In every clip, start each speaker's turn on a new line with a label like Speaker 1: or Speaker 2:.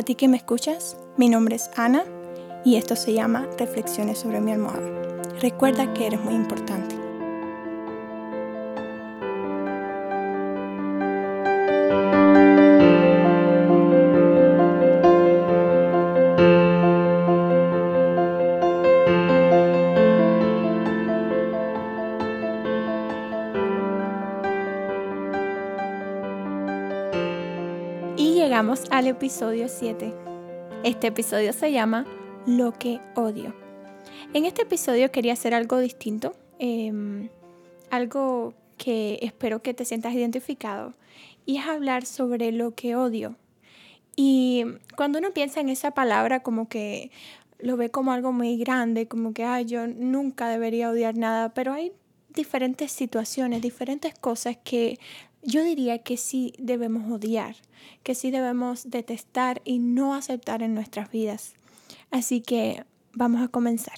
Speaker 1: A ti que me escuchas, mi nombre es Ana y esto se llama Reflexiones sobre mi almohada. Recuerda que eres muy importante. Llegamos al episodio 7. Este episodio se llama Lo que odio. En este episodio quería hacer algo distinto, em, algo que espero que te sientas identificado, y es hablar sobre lo que odio. Y cuando uno piensa en esa palabra, como que lo ve como algo muy grande, como que Ay, yo nunca debería odiar nada, pero hay diferentes situaciones, diferentes cosas que yo diría que sí debemos odiar, que sí debemos detestar y no aceptar en nuestras vidas. Así que vamos a comenzar.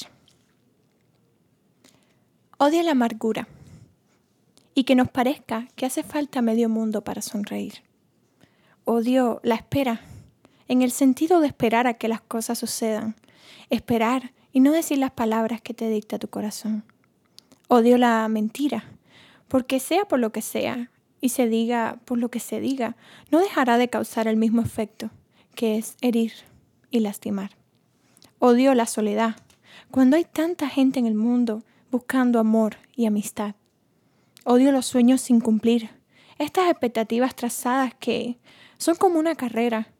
Speaker 1: Odia la amargura y que nos parezca que hace falta medio mundo para sonreír. Odio la espera, en el sentido de esperar a que las cosas sucedan, esperar y no decir las palabras que te dicta tu corazón. Odio la mentira, porque sea por lo que sea, y se diga por lo que se diga, no dejará de causar el mismo efecto, que es herir y lastimar. Odio la soledad, cuando hay tanta gente en el mundo buscando amor y amistad. Odio los sueños sin cumplir, estas expectativas trazadas que son como una carrera,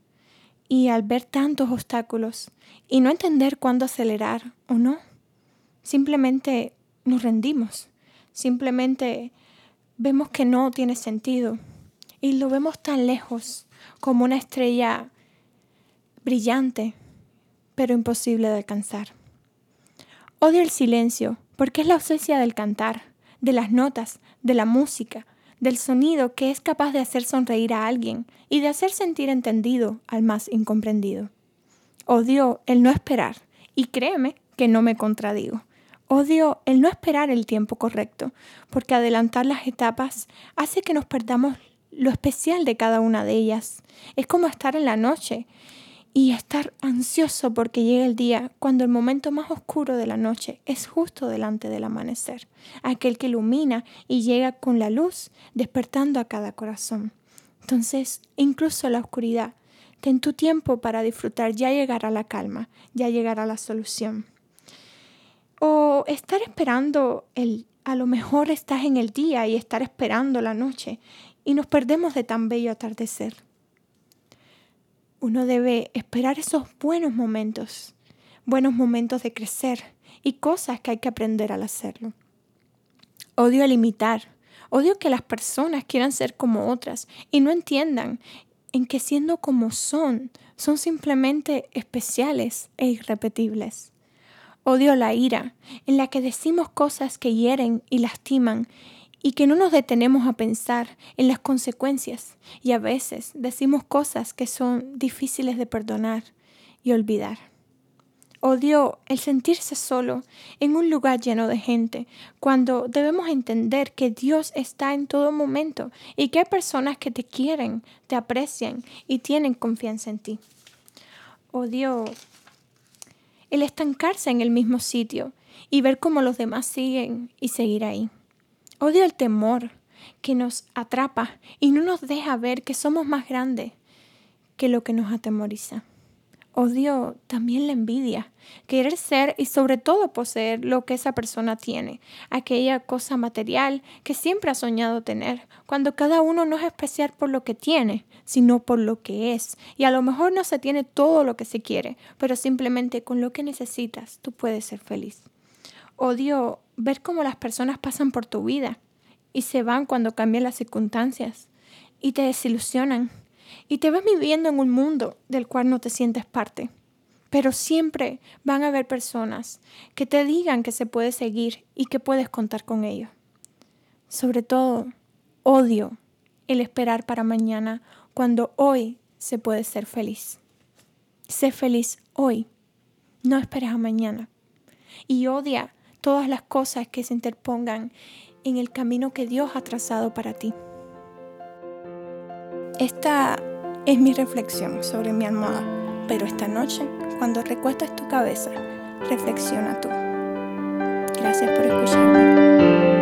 Speaker 1: y al ver tantos obstáculos y no entender cuándo acelerar o no, simplemente nos rendimos, simplemente vemos que no tiene sentido y lo vemos tan lejos como una estrella brillante, pero imposible de alcanzar. Odio el silencio porque es la ausencia del cantar, de las notas, de la música, del sonido que es capaz de hacer sonreír a alguien y de hacer sentir entendido al más incomprendido. Odio el no esperar y créeme que no me contradigo. Odio el no esperar el tiempo correcto, porque adelantar las etapas hace que nos perdamos lo especial de cada una de ellas. Es como estar en la noche y estar ansioso porque llegue el día cuando el momento más oscuro de la noche es justo delante del amanecer, aquel que ilumina y llega con la luz despertando a cada corazón. Entonces, incluso la oscuridad, ten tu tiempo para disfrutar, ya llegará la calma, ya llegará la solución. Estar esperando el, a lo mejor estás en el día y estar esperando la noche y nos perdemos de tan bello atardecer. Uno debe esperar esos buenos momentos, buenos momentos de crecer y cosas que hay que aprender al hacerlo. Odio el imitar, odio que las personas quieran ser como otras y no entiendan en que siendo como son, son simplemente especiales e irrepetibles. Odio la ira, en la que decimos cosas que hieren y lastiman y que no nos detenemos a pensar en las consecuencias y a veces decimos cosas que son difíciles de perdonar y olvidar. Odio el sentirse solo en un lugar lleno de gente, cuando debemos entender que Dios está en todo momento y que hay personas que te quieren, te aprecian y tienen confianza en ti. Odio el estancarse en el mismo sitio y ver cómo los demás siguen y seguir ahí. Odio el temor que nos atrapa y no nos deja ver que somos más grandes que lo que nos atemoriza. Odio también la envidia, querer ser y sobre todo poseer lo que esa persona tiene, aquella cosa material que siempre ha soñado tener, cuando cada uno no es especial por lo que tiene, sino por lo que es. Y a lo mejor no se tiene todo lo que se quiere, pero simplemente con lo que necesitas tú puedes ser feliz. Odio ver cómo las personas pasan por tu vida y se van cuando cambian las circunstancias y te desilusionan y te vas viviendo en un mundo del cual no te sientes parte. Pero siempre van a haber personas que te digan que se puede seguir y que puedes contar con ellos. Sobre todo, odio el esperar para mañana cuando hoy se puede ser feliz. Sé feliz hoy, no esperes a mañana. Y odia todas las cosas que se interpongan en el camino que Dios ha trazado para ti. Esta es mi reflexión sobre mi almohada. Pero esta noche, cuando recuestes tu cabeza, reflexiona tú. Gracias por escucharme.